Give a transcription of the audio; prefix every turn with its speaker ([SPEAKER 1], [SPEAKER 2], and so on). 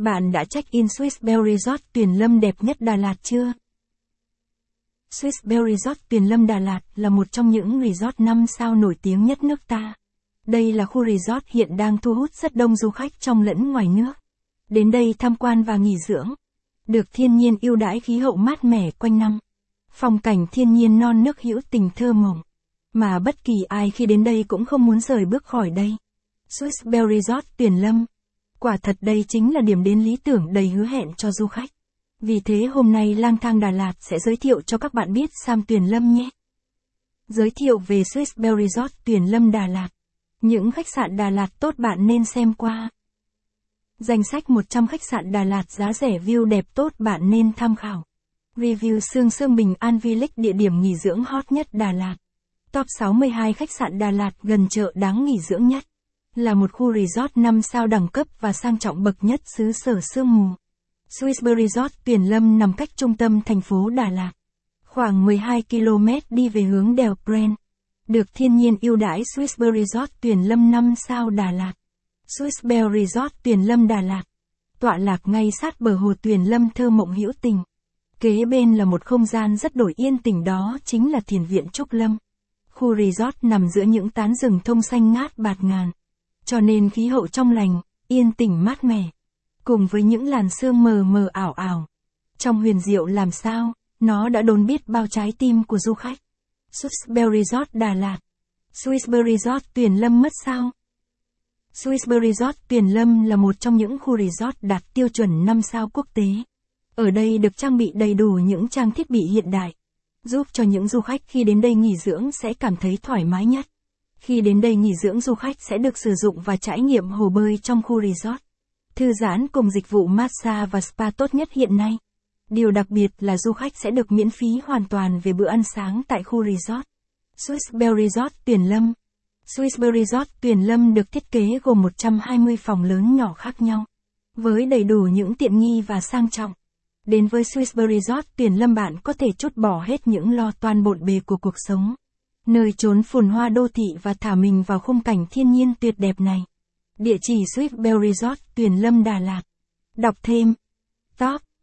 [SPEAKER 1] Bạn đã check-in Swiss Bell Resort Tuyền Lâm đẹp nhất Đà Lạt chưa? Swiss Bell Resort Tuyền Lâm Đà Lạt là một trong những resort 5 sao nổi tiếng nhất nước ta. Đây là khu resort hiện đang thu hút rất đông du khách trong lẫn ngoài nước. Đến đây tham quan và nghỉ dưỡng. Được thiên nhiên yêu đãi khí hậu mát mẻ quanh năm. Phong cảnh thiên nhiên non nước hữu tình thơ mộng. Mà bất kỳ ai khi đến đây cũng không muốn rời bước khỏi đây. Swiss Bell Resort Tuyền Lâm. Quả thật đây chính là điểm đến lý tưởng đầy hứa hẹn cho du khách. Vì thế hôm nay lang thang Đà Lạt sẽ giới thiệu cho các bạn biết Sam Tuyền Lâm nhé. Giới thiệu về Swiss Bell Resort Tuyền Lâm Đà Lạt. Những khách sạn Đà Lạt tốt bạn nên xem qua. Danh sách 100 khách sạn Đà Lạt giá rẻ view đẹp tốt bạn nên tham khảo. Review Sương Sương Bình An Village địa điểm nghỉ dưỡng hot nhất Đà Lạt. Top 62 khách sạn Đà Lạt gần chợ đáng nghỉ dưỡng nhất. Là một khu resort 5 sao đẳng cấp và sang trọng bậc nhất xứ sở sương mù. Swissberry Resort Tuyền Lâm nằm cách trung tâm thành phố Đà Lạt. Khoảng 12 km đi về hướng đèo Brent. Được thiên nhiên ưu đãi Swissberry Resort Tuyền Lâm 5 sao Đà Lạt. Swiss Resort Tuyền Lâm Đà Lạt. Tọa lạc ngay sát bờ hồ Tuyền Lâm thơ mộng hữu tình. Kế bên là một không gian rất đổi yên tĩnh, đó chính là thiền viện Trúc Lâm. Khu resort nằm giữa những tán rừng thông xanh ngát bạt ngàn. Cho nên khí hậu trong lành, yên tĩnh mát mẻ. Cùng với những làn sương mờ mờ ảo ảo. Trong huyền diệu làm sao, nó đã đồn biết bao trái tim của du khách. Swissberry Resort Đà Lạt. Swissberry Resort Tuyền Lâm mất sao? Swissberry Resort Tuyền Lâm là một trong những khu resort đạt tiêu chuẩn 5 sao quốc tế. Ở đây được trang bị đầy đủ những trang thiết bị hiện đại, giúp cho những du khách khi đến đây nghỉ dưỡng sẽ cảm thấy thoải mái nhất. Khi đến đây nghỉ dưỡng du khách sẽ được sử dụng và trải nghiệm hồ bơi trong khu resort. Thư giãn cùng dịch vụ massage và spa tốt nhất hiện nay. Điều đặc biệt là du khách sẽ được miễn phí hoàn toàn về bữa ăn sáng tại khu resort. Swiss Bell Resort Tuyền Lâm Swiss Bell Resort Tuyền Lâm được thiết kế gồm 120 phòng lớn nhỏ khác nhau. Với đầy đủ những tiện nghi và sang trọng. Đến với Swiss Bell Resort Tuyền Lâm bạn có thể chút bỏ hết những lo toan bộn bề của cuộc sống. Nơi trốn phồn hoa đô thị và thả mình vào khung cảnh thiên nhiên tuyệt đẹp này. Địa chỉ Swift Bell Resort, Tuyền Lâm Đà Lạt. Đọc thêm. Top